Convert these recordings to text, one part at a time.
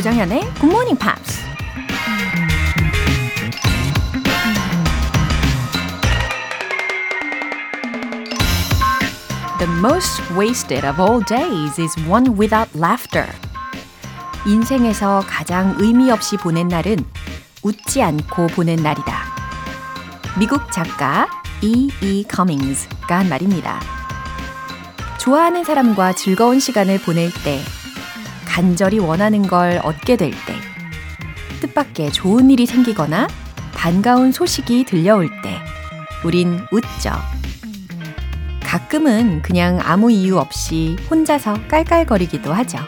조정현의 Morning Pops. The most wasted of all days is one without laughter. 인생에서 가장 의미 없이 보낸 날은 웃지 않고 보낸 날이다. 미국 작가 E. E. 커밍스가 한 말입니다. 좋아하는 사람과 즐거운 시간을 보낼 때, 간절히 원하는 걸 얻게 될 때, 뜻밖의 좋은 일이 생기거나 반가운 소식이 들려올 때, 우린 웃죠. 가끔은 그냥 아무 이유 없이 혼자서 깔깔거리기도 하죠.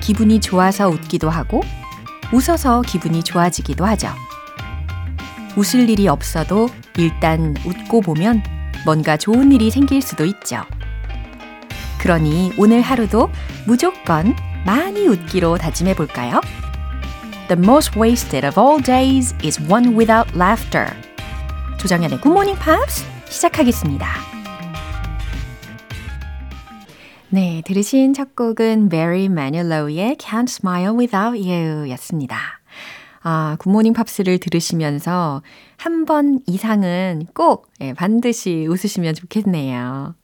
기분이 좋아서 웃기도 하고, 웃어서 기분이 좋아지기도 하죠. 웃을 일이 없어도 일단 웃고 보면 뭔가 좋은 일이 생길 수도 있죠. 그러니 오늘 하루도 무조건 많이 웃기로 다짐해 볼까요? The most wasted of all days is one without laughter. 조정연의 Good Morning Pops 시작하겠습니다. 네, 들으신 첫 곡은 Barry Manilow의 Can't Smile Without You 였습니다. 아, 굿모닝 팝스를 들으시면서 한 번 이상은 꼭 예, 반드시 웃으시면 좋겠네요.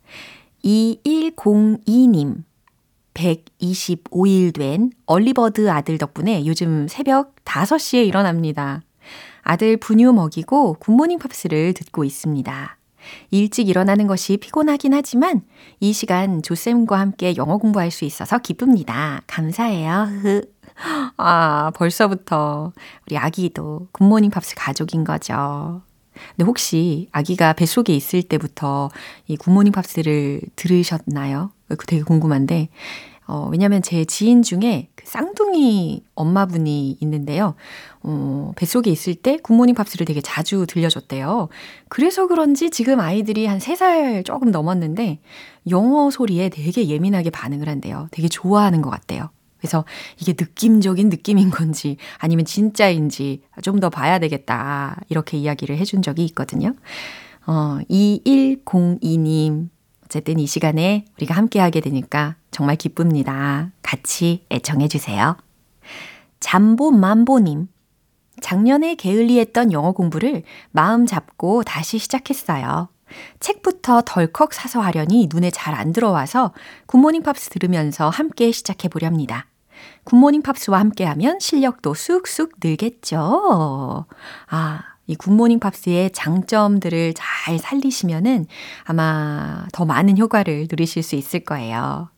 2102님. 125일 된 early bird 아들 덕분에 요즘 새벽 5시에 일어납니다. 아들 분유 먹이고 굿모닝 팝스를 듣고 있습니다. 일찍 일어나는 것이 피곤하긴 하지만 이 시간 조쌤과 함께 영어 공부할 수 있어서 기쁩니다. 감사해요. 아, 벌써부터 우리 아기도 굿모닝 팝스 가족인 거죠. 근데 혹시 아기가 뱃속에 있을 때부터 이 굿모닝 팝스를 들으셨나요? 그 되게 궁금한데, 어, 왜냐면 제 지인 중에 그 쌍둥이 엄마분이 있는데요. 어, 뱃속에 있을 때 굿모닝 팝스를 되게 자주 들려줬대요. 그래서 그런지 지금 아이들이 한 3살 조금 넘었는데 영어 소리에 되게 예민하게 반응을 한대요. 되게 좋아하는 것 같대요. 그래서 이게 느낌적인 느낌인 건지 아니면 진짜인지 좀 더 봐야 되겠다. 이렇게 이야기를 해준 적이 있거든요. 어, 2102님. 어쨌든 이 시간에 우리가 함께 하게 되니까 정말 기쁩니다. 같이 애청해 주세요. 잠보만보님. 작년에 게을리했던 영어 공부를 마음 잡고 다시 시작했어요. 책부터 덜컥 사서 하려니 눈에 잘 안 들어와서 굿모닝 팝스 들으면서 함께 시작해 보렵니다. 굿모닝 팝스와 함께 하면 실력도 쑥쑥 늘겠죠. 아, 이 굿모닝 팝스의 장점들을 잘 살리시면은 아마 더 많은 효과를 누리실 수 있을 거예요.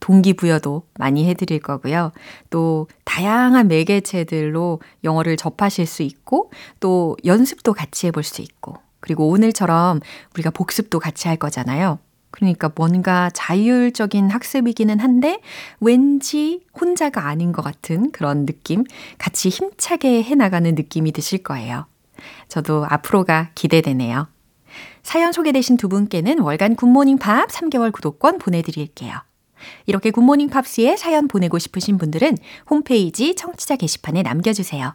동기부여도 많이 해드릴 거고요. 또 다양한 매개체들로 영어를 접하실 수 있고 또 연습도 같이 해볼 수 있고 그리고 오늘처럼 우리가 복습도 같이 할 거잖아요. 그러니까 뭔가 자율적인 학습이기는 한데 왠지 혼자가 아닌 것 같은 그런 느낌, 같이 힘차게 해나가는 느낌이 드실 거예요. 저도 앞으로가 기대되네요. 사연 소개되신 두 분께는 월간 굿모닝 팝 3개월 구독권 보내드릴게요. 이렇게 굿모닝 팝스에 사연 보내고 싶으신 분들은 홈페이지 청취자 게시판에 남겨주세요.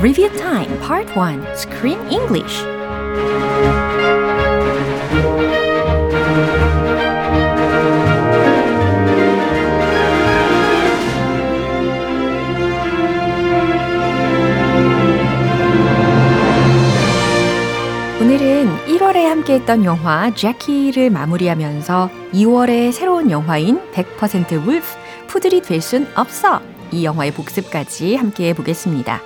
Review Time Part 1 Screen English 오늘은 1월에 함께했던 영화 제키를 마무리하면서 2월의 새로운 영화인 100% 울프 푸들이 될 순 없어 이 영화의 복습까지 함께 보겠습니다.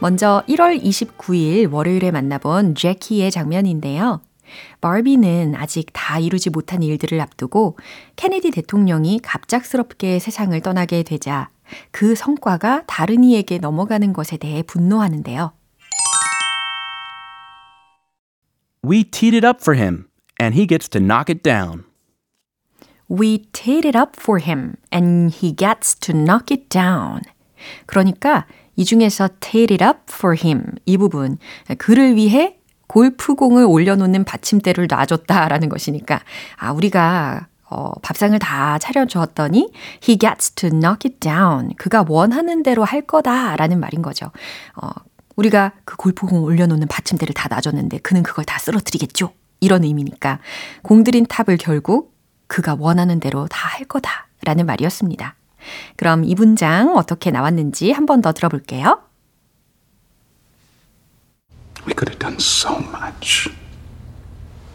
먼저 1월 29일 월요일에 만나본 제키의 장면인데요. 바비는 아직 다 이루지 못한 일들을 앞두고 케네디 대통령이 갑작스럽게 세상을 떠나게 되자 그 성과가 다른 이에게 넘어가는 것에 대해 분노하는데요. We teed it up for him, and he gets to knock it down. We teed it up for him, and he gets to knock it down. 그러니까 이 중에서 teed it up for him 이 부분 그를 위해 골프공을 올려놓는 받침대를 놔줬다라는 것이니까 아 우리가 어, 밥상을 다 차려주었더니 he gets to knock it down. 그가 원하는 대로 할 거다라는 말인 거죠. 어, 우리가 그 골프공 올려놓는 받침대를 다 놔줬는데 그는 그걸 다 쓰러뜨리겠죠. 이런 의미니까 공들인 탑을 결국 그가 원하는 대로 다 할 거다라는 말이었습니다. 그럼 이 문장 어떻게 나왔는지 한 번 더 들어볼게요. We could have done so much.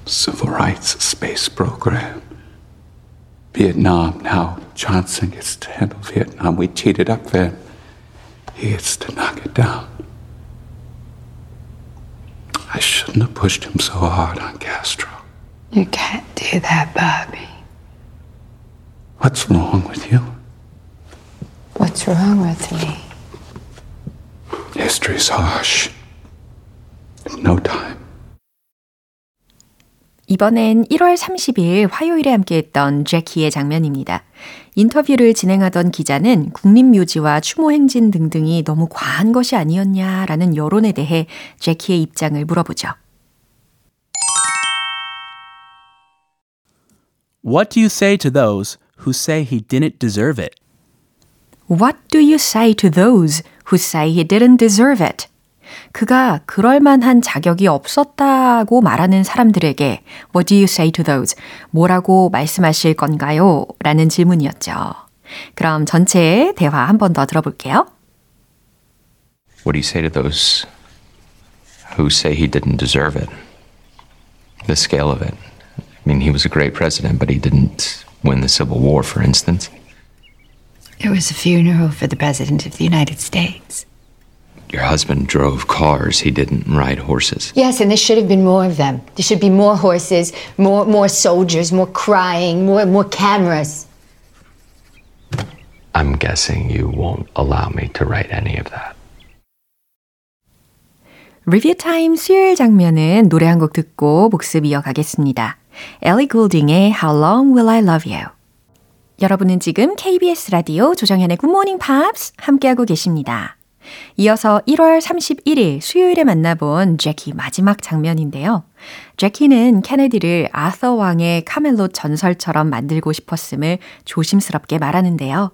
Civil rights, space program. Vietnam, now Johnson gets to handle Vietnam. We cheated up there. He gets to knock it down. I shouldn't have pushed him so hard on Castro. You can't do that, Bobby. What's wrong with you? What's wrong with me? History's harsh. No time. 이번엔 1월 30일 화요일에 함께했던 제키의 장면입니다. 인터뷰를 진행하던 기자는 국립묘지와 추모행진 등등이 너무 과한 것이 아니었냐라는 여론에 대해 제키의 입장을 물어보죠. What do you say to those who say he didn't deserve it? What do you say to those who say he didn't deserve it? 그가 그럴 만한 자격이 없었다고 말하는 사람들에게 What do you say to those? 뭐라고 말씀하실 건가요? 라는 질문이었죠. 그럼 전체 대화 한 번 더 들어볼게요. What do you say to those who say he didn't deserve it? The scale of it. I mean, he was a great president, but he didn't win the Civil War, for instance. It was a funeral for the President of the United States. Your husband drove cars, he didn't ride horses. Yes, and there should have been more of them. There should be more horses, more more soldiers, more crying, more more cameras. I'm guessing you won't allow me to write any of that. 리뷰 타임 수요일 장면은 노래 한 곡 듣고 복습 이어가겠습니다. 엘리 골딩의 How Long Will I Love You 여러분은 지금 KBS 라디오 조정현의 Good Morning Pops 함께하고 계십니다. 이어서 1월 31일 수요일에 만나본 재키 마지막 장면인데요. 재키는 케네디를 아서 왕의 카멜롯 전설처럼 만들고 싶었음을 조심스럽게 말하는데요.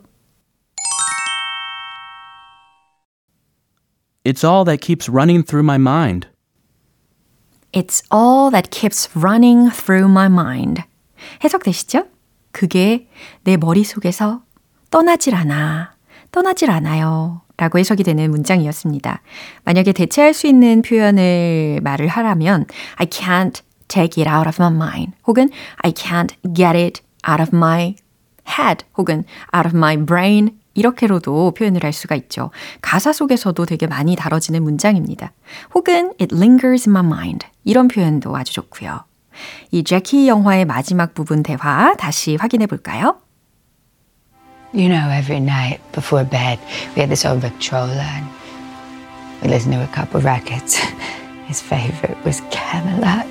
It's all that keeps running through my mind. It's all that keeps running through my mind. 해석되시죠? 그게 내 머릿속에서 떠나질 않아. 떠나질 않아요. 라고 해석이 되는 문장이었습니다. 만약에 대체할 수 있는 표현을 말을 하라면 I can't take it out of my mind 혹은 I can't get it out of my head 혹은 out of my brain 이렇게로도 표현을 할 수가 있죠. 가사 속에서도 되게 많이 다뤄지는 문장입니다. 혹은 it lingers in my mind 이런 표현도 아주 좋고요. 이 제키 영화의 마지막 부분 대화 다시 확인해 볼까요? You know, every night before bed, we had this old Victrola and we listened to a couple records. His favorite was Camelot.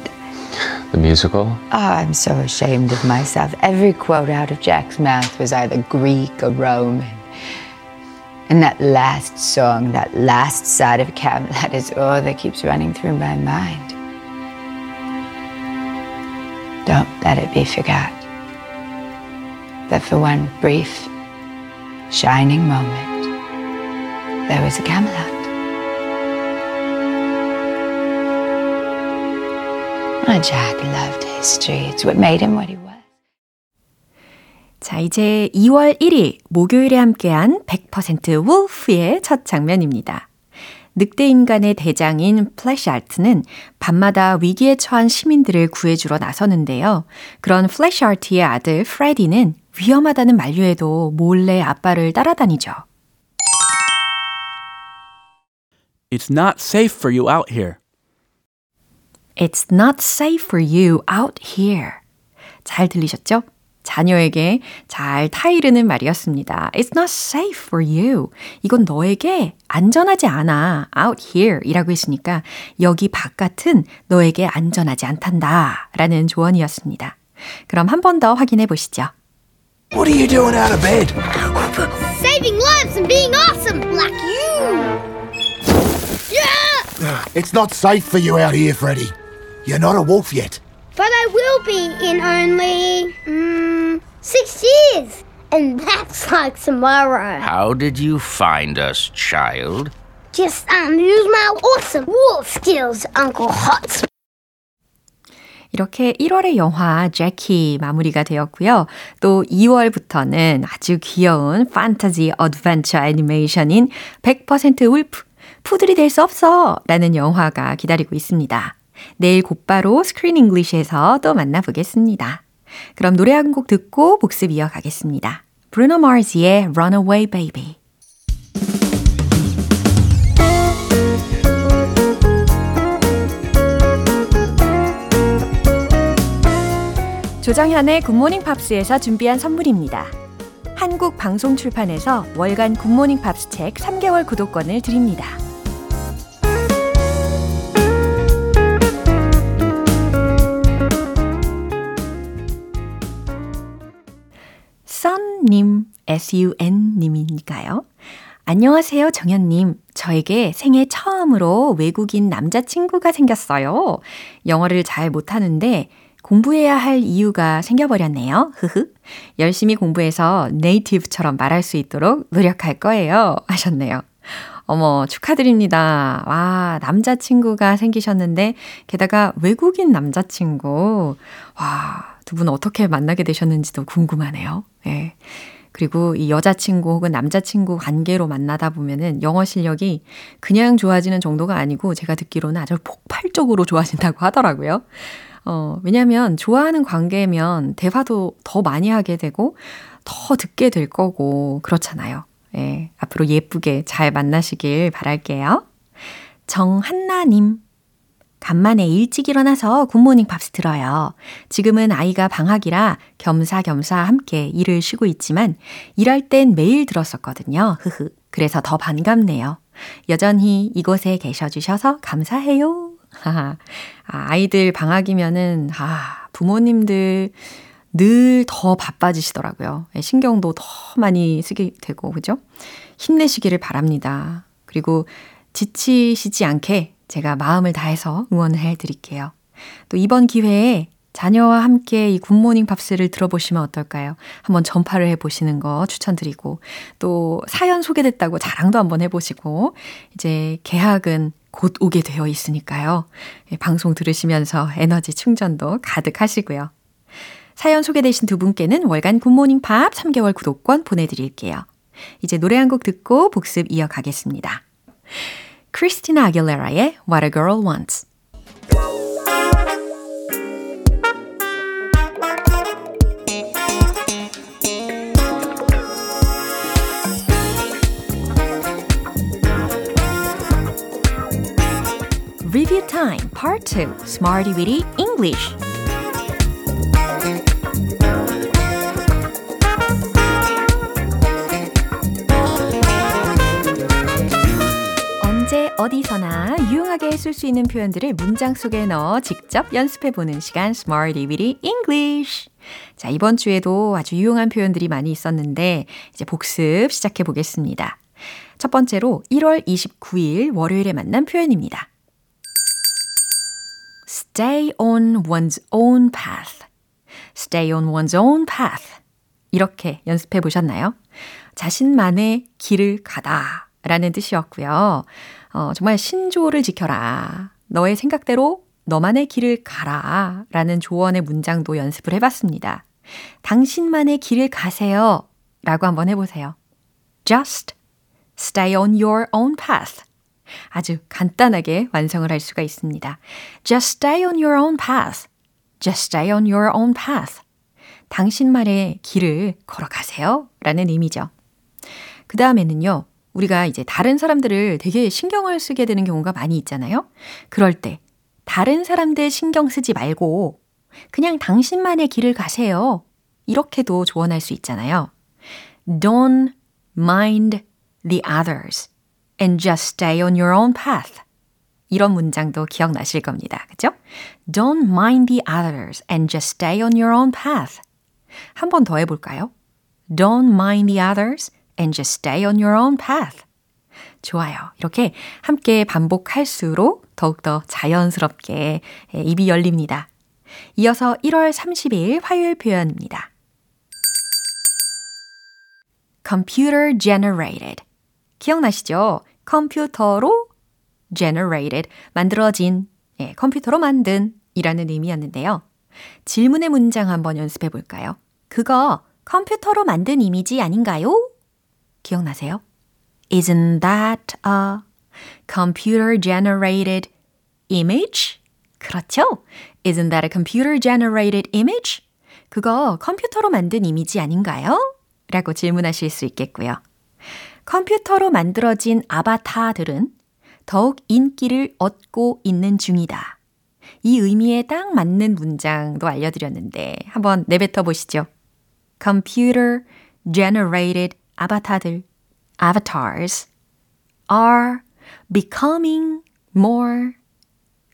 The musical? Oh, I'm so ashamed of myself. Every quote out of Jack's mouth was either Greek or Roman. And that last song, that last side of Camelot is all that keeps running through my mind. Don't let it be forgot that for one brief, shining moment, there was a Camelot. Oh, Jack loved history. It's what made him what he was. 자, 이제 2월 1일 목요일에 함께한 100% wolf의 첫 장면입니다. 늑대 인간의 대장인 플래시아트는 밤마다 위기에 처한 시민들을 구해주러 나서는데요. 그런 플래시아트의 아들 프레디는 위험하다는 만류에도 몰래 아빠를 따라다니죠. It's not safe for you out here. It's not safe for you out here. 잘 들리셨죠? 자녀에게 잘 타이르는 말이었습니다. It's not safe for you. 이건 너에게 안전하지 않아. out here 이라고 했으니까 여기 바깥은 너에게 안전하지 않단다. 라는 조언이었습니다. 그럼 한 번 더 확인해 보시죠. What are you doing out of bed? Saving lives and being awesome, like you. Yeah! It's not safe for you out here, Freddy. You're not a wolf yet. But I will be in only mm, six years. And that's like tomorrow. How did you find us, child? Just um, use my awesome wolf skills, Uncle Hot. 이렇게 1월의 영화 재키 마무리가 되었고요. 또 2월부터는 아주 귀여운 판타지 어드벤처 애니메이션인 100% 울프, 푸들이 될 수 없어 라는 영화가 기다리고 있습니다. 내일 곧바로 Screen English에서 또 만나보겠습니다. 그럼 노래 한 곡 듣고 복습 이어가겠습니다. 브루노 마스의 Runaway Baby 조정현의 굿모닝 팝스에서 준비한 선물입니다. 한국 방송 출판에서 월간 굿모닝 팝스 책 3개월 구독권을 드립니다. 썬님, S-U-N님이니까요. 안녕하세요, 정현님. 저에게 생애 처음으로 외국인 남자친구가 생겼어요. 영어를 잘 못하는데 공부해야 할 이유가 생겨버렸네요. 흐흐. 열심히 공부해서 네이티브처럼 말할 수 있도록 노력할 거예요. 하셨네요. 어머, 축하드립니다. 와, 남자친구가 생기셨는데, 게다가 외국인 남자친구. 와, 두 분 어떻게 만나게 되셨는지도 궁금하네요. 예. 그리고 이 여자친구 혹은 남자친구 관계로 만나다 보면은 영어 실력이 그냥 좋아지는 정도가 아니고 제가 듣기로는 아주 폭발적으로 좋아진다고 하더라고요. 어, 왜냐면 좋아하는 관계면 대화도 더 많이 하게 되고 더 듣게 될 거고 그렇잖아요. 예, 앞으로 예쁘게 잘 만나시길 바랄게요. 정한나님. 간만에 일찍 일어나서 굿모닝 팝스 들어요. 지금은 아이가 방학이라 겸사겸사 함께 일을 쉬고 있지만 일할 땐 매일 들었었거든요. 흐흐. 그래서 더 반갑네요. 여전히 이곳에 계셔 주셔서 감사해요. 아, 아이들 방학이면은 아, 부모님들 늘 더 바빠지시더라고요. 예, 신경도 더 많이 쓰게 되고 그죠? 힘내시기를 바랍니다. 그리고 지치시지 않게 제가 마음을 다해서 응원을 해 드릴게요. 또 이번 기회에 자녀와 함께 이 굿모닝 팝스를 들어보시면 어떨까요? 한번 전파를 해보시는 거 추천드리고, 또 사연 소개됐다고 자랑도 한번 해보시고, 이제 개학은 곧 오게 되어 있으니까요. 예, 방송 들으시면서 에너지 충전도 가득 하시고요. 사연 소개되신 두 분께는 월간 굿모닝 팝스 3개월 구독권 보내드릴게요. 이제 노래 한 곡 듣고 복습 이어가겠습니다. 크리스티나 아길레라의 What a Girl Wants Review Time Part 2 Smarty Weedy English 어디서나 유용하게 쓸 수 있는 표현들을 문장 속에 넣어 직접 연습해 보는 시간 Smarty Weedy English 자 이번 주에도 아주 유용한 표현들이 많이 있었는데 이제 복습 시작해 보겠습니다. 첫 번째로 1월 29일 월요일에 만난 표현입니다. Stay on one's own path. Stay on one's own path. 이렇게 연습해 보셨나요? 자신만의 길을 가다 라는 뜻이었고요. 어, 정말 신조를 지켜라. 너의 생각대로 너만의 길을 가라. 라는 조언의 문장도 연습을 해봤습니다. 당신만의 길을 가세요. 라고 한번 해보세요. Just stay on your own path. 아주 간단하게 완성을 할 수가 있습니다. Just stay on your own path. Just stay on your own path. 당신만의 길을 걸어가세요. 라는 의미죠. 그 다음에는요. 우리가 이제 다른 사람들을 되게 신경을 쓰게 되는 경우가 많이 있잖아요. 그럴 때 다른 사람들 신경 쓰지 말고 그냥 당신만의 길을 가세요. 이렇게도 조언할 수 있잖아요. Don't mind the others and just stay on your own path. 이런 문장도 기억나실 겁니다. 그죠? Don't mind the others and just stay on your own path. 한 번 더 해볼까요? Don't mind the others and just stay on your own path. 좋아요. 이렇게 함께 반복할수록 더욱더 자연스럽게 입이 열립니다. 이어서 1월 30일 화요일 표현입니다. computer generated. 기억나시죠? 컴퓨터로 generated, 만들어진, 예, 컴퓨터로 만든 이라는 의미였는데요. 질문의 문장 한번 연습해 볼까요? 그거 컴퓨터로 만든 이미지 아닌가요? 기억나세요? Isn't that a computer generated image? 그렇죠? Isn't that a computer generated image? 그거 컴퓨터로 만든 이미지 아닌가요? 라고 질문하실 수 있겠고요. 컴퓨터로 만들어진 아바타들은 더욱 인기를 얻고 있는 중이다. 이 의미에 딱 맞는 문장도 알려드렸는데 한번 내뱉어 보시죠. Computer generated 아바타들, avatars, are becoming more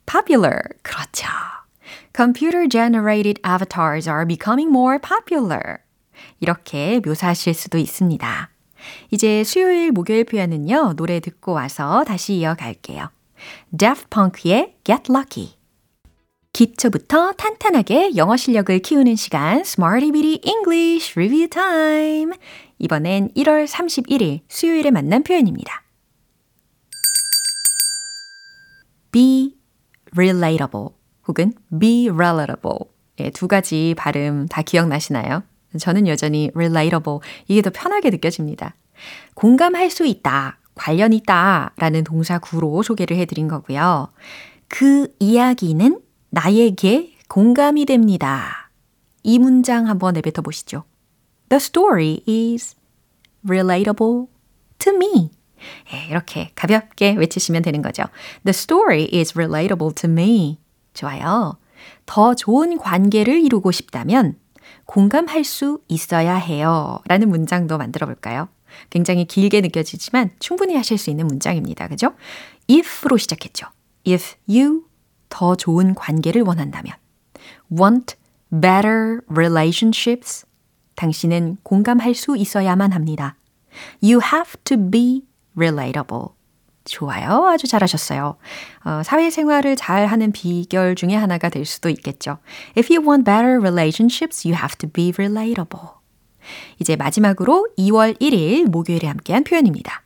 popular. 그렇죠. Computer generated avatars are becoming more popular. 이렇게 묘사하실 수도 있습니다. 이제 수요일, 목요일 표현은요, 노래 듣고 와서 다시 이어갈게요. Daft Punk의 Get Lucky. 기초부터 탄탄하게 영어 실력을 키우는 시간, Smarty Bitty English Review Time. 이번엔 1월 31일 수요일에 만난 표현입니다. be relatable 혹은 be relatable. 예, 두 가지 발음 다 기억나시나요? 저는 여전히 relatable 이게 더 편하게 느껴집니다. 공감할 수 있다, 관련 있다 라는 동사 구로 소개를 해드린 거고요. 그 이야기는 나에게 공감이 됩니다. 이 문장 한번 내뱉어 보시죠. The story is relatable to me. 예, 이렇게 가볍게 외치시면 되는 거죠. The story is relatable to me. 좋아요. 더 좋은 관계를 이루고 싶다면 공감할 수 있어야 해요. 라는 문장도 만들어 볼까요? 굉장히 길게 느껴지지만 충분히 하실 수 있는 문장입니다. 그죠? if로 시작했죠. If you 더 좋은 관계를 원한다면 want better relationships 당신은 공감할 수 있어야만 합니다. You have to be relatable. 좋아요. 아주 잘하셨어요. 어, 사회생활을 잘 하는 비결 중에 하나가 될 수도 있겠죠. If you want better relationships, you have to be relatable. 이제 마지막으로 2월 1일 목요일에 함께한 표현입니다.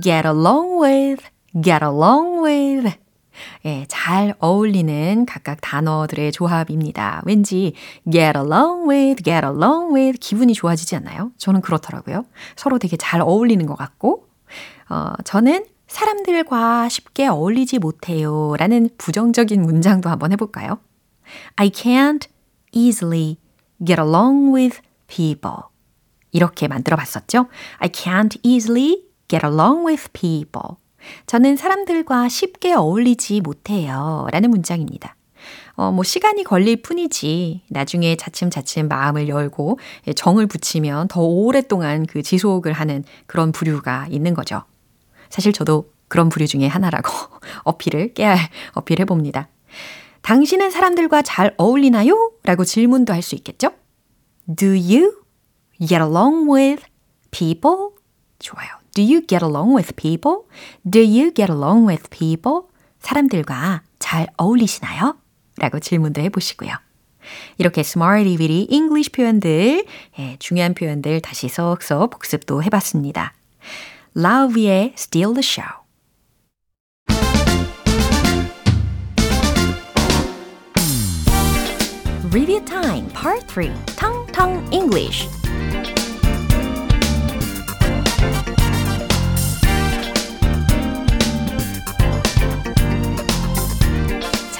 get along with, get along with. 예, 잘 어울리는 각각 단어들의 조합입니다. 왠지 get along with, get along with 기분이 좋아지지 않나요? 저는 그렇더라고요. 서로 되게 잘 어울리는 것 같고 어, 저는 사람들과 쉽게 어울리지 못해요. 라는 부정적인 문장도 한번 해볼까요? I can't easily get along with people. 이렇게 만들어 봤었죠? I can't easily get along with people. 저는 사람들과 쉽게 어울리지 못해요. 라는 문장입니다. 어, 뭐, 시간이 걸릴 뿐이지, 나중에 차츰차츰 마음을 열고 정을 붙이면 더 오랫동안 그 지속을 하는 그런 부류가 있는 거죠. 사실 저도 그런 부류 중에 하나라고 어필을 깨알 어필해 봅니다. 당신은 사람들과 잘 어울리나요? 라고 질문도 할 수 있겠죠? Do you get along with people? 좋아요. Do you get along with people? Do you get along with people? 사람들과 잘 어울리시나요? 라고 질문도 해보시고요. 이렇게 Smarty Bitty English 표현들, 예, 중요한 표현들 다시 쏙쏙 복습도 해봤습니다. 라우비의 Steal the Show. Review Time Part 3 텅텅 English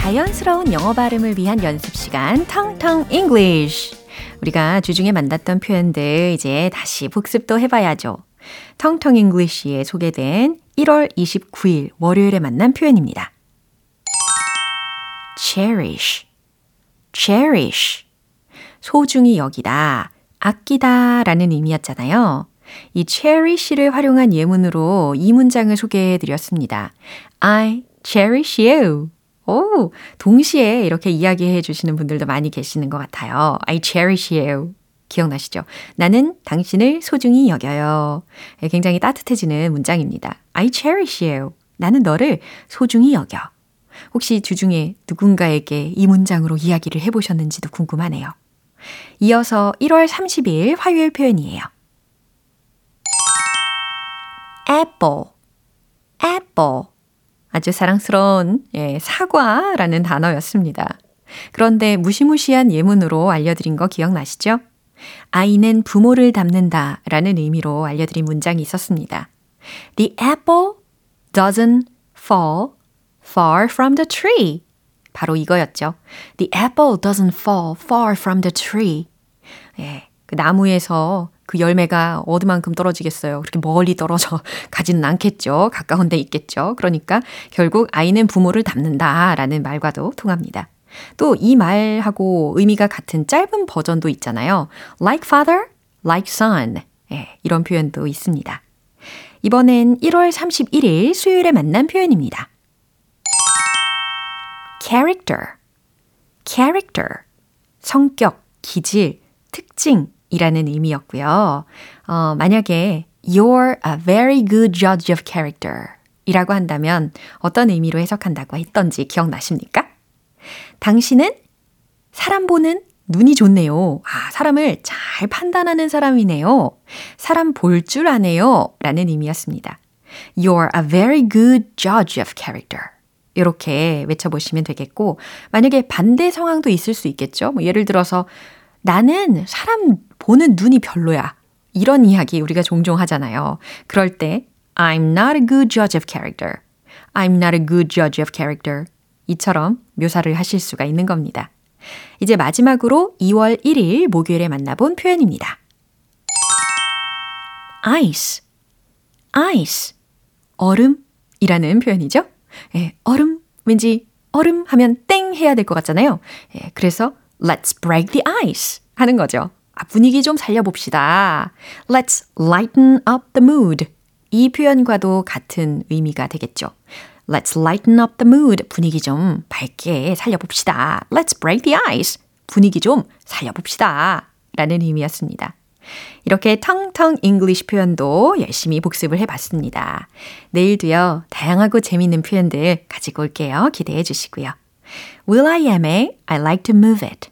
자연스러운 영어 발음을 위한 연습 시간 텅텅 English 우리가 주중에 만났던 표현들 이제 다시 복습도 해봐야죠. 텅텅 English에 소개된 1월 29일 월요일에 만난 표현입니다. cherish, cherish. 소중히 여기다, 아끼다 라는 의미였잖아요. 이 cherish를 활용한 예문으로 이 문장을 소개해 드렸습니다. I cherish you. 오, 동시에 이렇게 이야기해 주시는 분들도 많이 계시는 것 같아요. I cherish you. 기억나시죠? 나는 당신을 소중히 여겨요. 예, 굉장히 따뜻해지는 문장입니다. I cherish you. 나는 너를 소중히 여겨. 혹시 주중에 누군가에게 이 문장으로 이야기를 해보셨는지도 궁금하네요. 이어서 1월 30일 화요일 표현이에요. apple, apple. 아주 사랑스러운 예, 사과라는 단어였습니다. 그런데 무시무시한 예문으로 알려드린 거 기억나시죠? 아이는 부모를 닮는다 라는 의미로 알려드린 문장이 있었습니다. The apple doesn't fall far from the tree. 바로 이거였죠. The apple doesn't fall far from the tree. 예, 그 나무에서 그 열매가 어디만큼 떨어지겠어요. 그렇게 멀리 떨어져 가지는 않겠죠. 가까운 데 있겠죠. 그러니까 결국 아이는 부모를 닮는다 라는 말과도 통합니다. 또 이 말하고 의미가 같은 짧은 버전도 있잖아요. Like father, like son. 예, 이런 표현도 있습니다. 이번엔 1월 31일 수요일에 만난 표현입니다. character, character. 성격, 기질, 특징 이라는 의미였고요. 어, 만약에 you're a very good judge of character 이라고 한다면 어떤 의미로 해석한다고 했던지 기억나십니까? 당신은 사람 보는 눈이 좋네요. 아, 사람을 잘 판단하는 사람이네요. 사람 볼 줄 아네요. 라는 의미였습니다. You're a very good judge of character. 이렇게 외쳐보시면 되겠고, 만약에 반대 상황도 있을 수 있겠죠. 뭐 예를 들어서, 나는 사람 보는 눈이 별로야. 이런 이야기 우리가 종종 하잖아요. 그럴 때, I'm not a good judge of character. I'm not a good judge of character. 이처럼 묘사를 하실 수가 있는 겁니다. 이제 마지막으로 2월 1일 목요일에 만나본 표현입니다. ice, ice, 얼음이라는 표현이죠. 예, 얼음, 왠지 얼음 하면 땡 해야 될 것 같잖아요. 예, 그래서 let's break the ice 하는 거죠. 아, 분위기 좀 살려봅시다. Let's lighten up the mood. 이 표현과도 같은 의미가 되겠죠. Let's lighten up the mood. 분위기 좀 밝게 살려봅시다. Let's break the ice. 분위기 좀 살려봅시다. 라는 의미였습니다. 이렇게 텅텅 English 표현도 열심히 복습을 해봤습니다. 내일도요, 다양하고 재미있는 표현들 가지고 올게요. 기대해 주시고요. will.i.am의 I like to move it.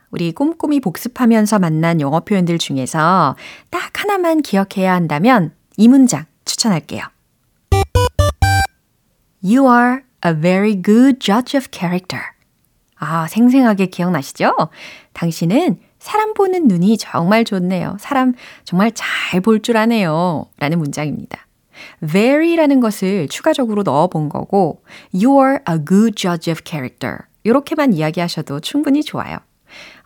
우리 꼼꼼히 복습하면서 만난 영어 표현들 중에서 딱 하나만 기억해야 한다면 이 문장 추천할게요. You are a very good judge of character. 아, 생생하게 기억나시죠? 당신은 사람 보는 눈이 정말 좋네요. 사람 정말 잘 볼 줄 아네요. 라는 문장입니다. very라는 것을 추가적으로 넣어 본 거고, you're a good judge of character. 이렇게만 이야기하셔도 충분히 좋아요.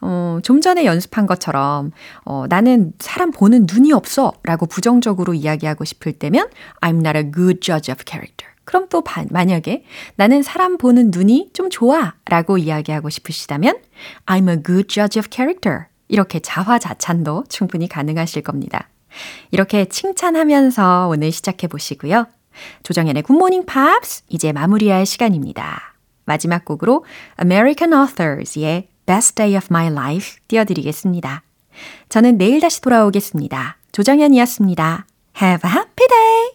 어, 좀 전에 연습한 것처럼, 어, 나는 사람 보는 눈이 없어 라고 부정적으로 이야기하고 싶을 때면, I'm not a good judge of character. 그럼 또 반, 만약에 나는 사람 보는 눈이 좀 좋아 라고 이야기하고 싶으시다면, I'm a good judge of character. 이렇게 자화자찬도 충분히 가능하실 겁니다. 이렇게 칭찬하면서 오늘 시작해 보시고요. 조정연의 굿모닝 팝스 이제 마무리할 시간입니다. 마지막 곡으로 American Authors의 Best Day of My Life 띄워드리겠습니다. 저는 내일 다시 돌아오겠습니다. 조정연이었습니다. Have a happy day!